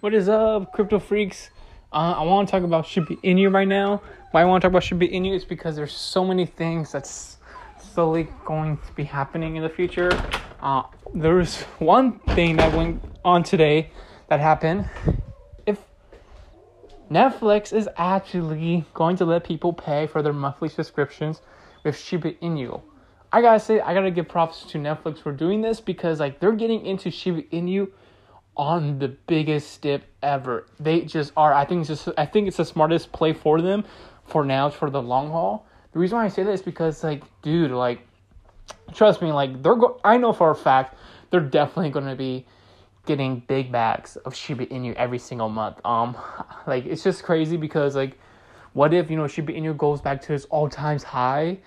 What is up, crypto freaks? Uh, I want to talk about Shiba Inu right now. Why I want to talk about Shiba Inu is because there's so many things that's slowly going to be happening in the future. Uh, there's one thing that went on today that happened. If Netflix is actually going to let people pay for their monthly subscriptions with Shiba Inu. I gotta say, I gotta give props to Netflix for doing this because like they're getting into Shiba Inu on the biggest dip ever. They just are. I think it's just. I think it's the smartest play for them for now for the long haul. The reason why I say that is because like, dude, like, trust me, like they're. Go- I know for a fact they're definitely gonna be getting big bags of Shiba Inu every single month. Um, like it's just crazy because like, what if you know Shiba Inu goes back to its all times high?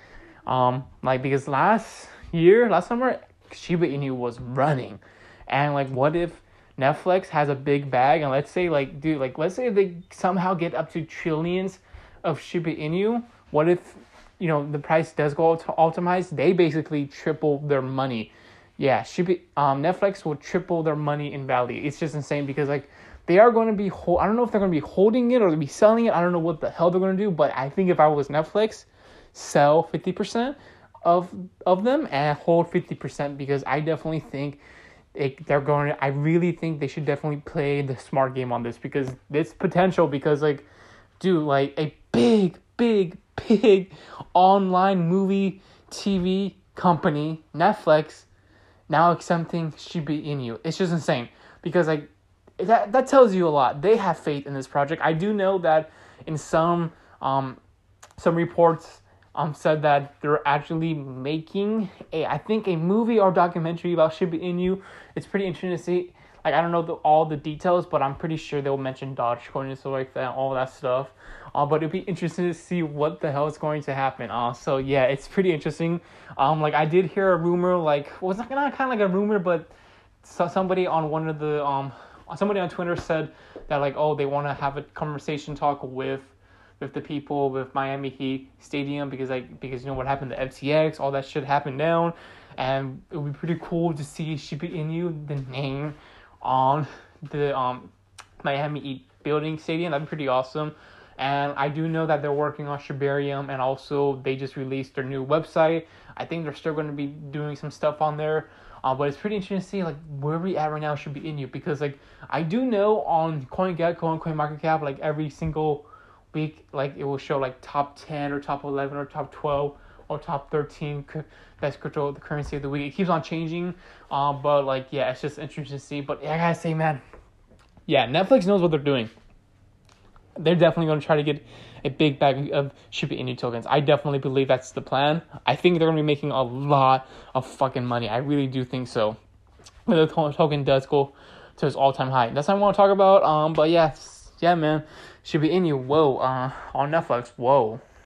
Um, like because last year, last summer, Shiba Inu was running, and like, what if Netflix has a big bag, and let's say like, dude, like, let's say they somehow get up to trillions of Shiba Inu. What if, you know, the price does go to optimize? They basically triple their money. Yeah, Shiba, um, Netflix will triple their money in value. It's just insane because like they are going to be. I don't know if they're going to be holding it or they'll be selling it. I don't know what the hell they're going to do. But I think if I was Netflix, sell fifty percent of of them and hold fifty percent because I definitely think it, they're going to, I really think they should definitely play the smart game on this because it's potential because like dude like a big big big online movie TV company Netflix now accepting Shiba Inu it's just insane because like that that tells you a lot. They have faith in this project. I do know that in some um some reports um said that they're actually making a I think a movie or documentary about Shiba Inu. It's pretty interesting to see. Like I don't know the, all the details, but I'm pretty sure they'll mention Dogecoin and stuff like that, all that stuff. Uh, but it'd be interesting to see what the hell is going to happen. Uh, so yeah, it's pretty interesting. Um, like I did hear a rumor, like well, it's not not kind of like a rumor, but so somebody on one of the um somebody on Twitter said that like oh they want to have a conversation talk with with the people with Miami Heat Stadium because like because you know what happened to FTX, all that shit happened down, and it would be pretty cool to see Shiba Inu the name on the um Miami Heat building stadium. That'd be pretty awesome. And I do know that they're working on Shibarium and also they just released their new website. I think they're still going to be doing some stuff on there. Uh, but it's pretty interesting to see like where we at right now Shiba Inu because like I do know on CoinGecko and CoinMarketCap like every single week like it will show like top 10 or top 11 or top 12 or top 13 best crypto the currency of the week it keeps on changing um but like yeah it's just interesting to see but yeah, i gotta say man yeah netflix knows what they're doing they're definitely going to try to get a big bag of Shiba Inu tokens. I definitely believe that's the plan. I think they're going to be making a lot of fucking money. I really do think so. The token does go to its all time high. That's what I want to talk about. Um, but yeah, yeah, man. Shiba Inu, whoa, uh, on Netflix, whoa.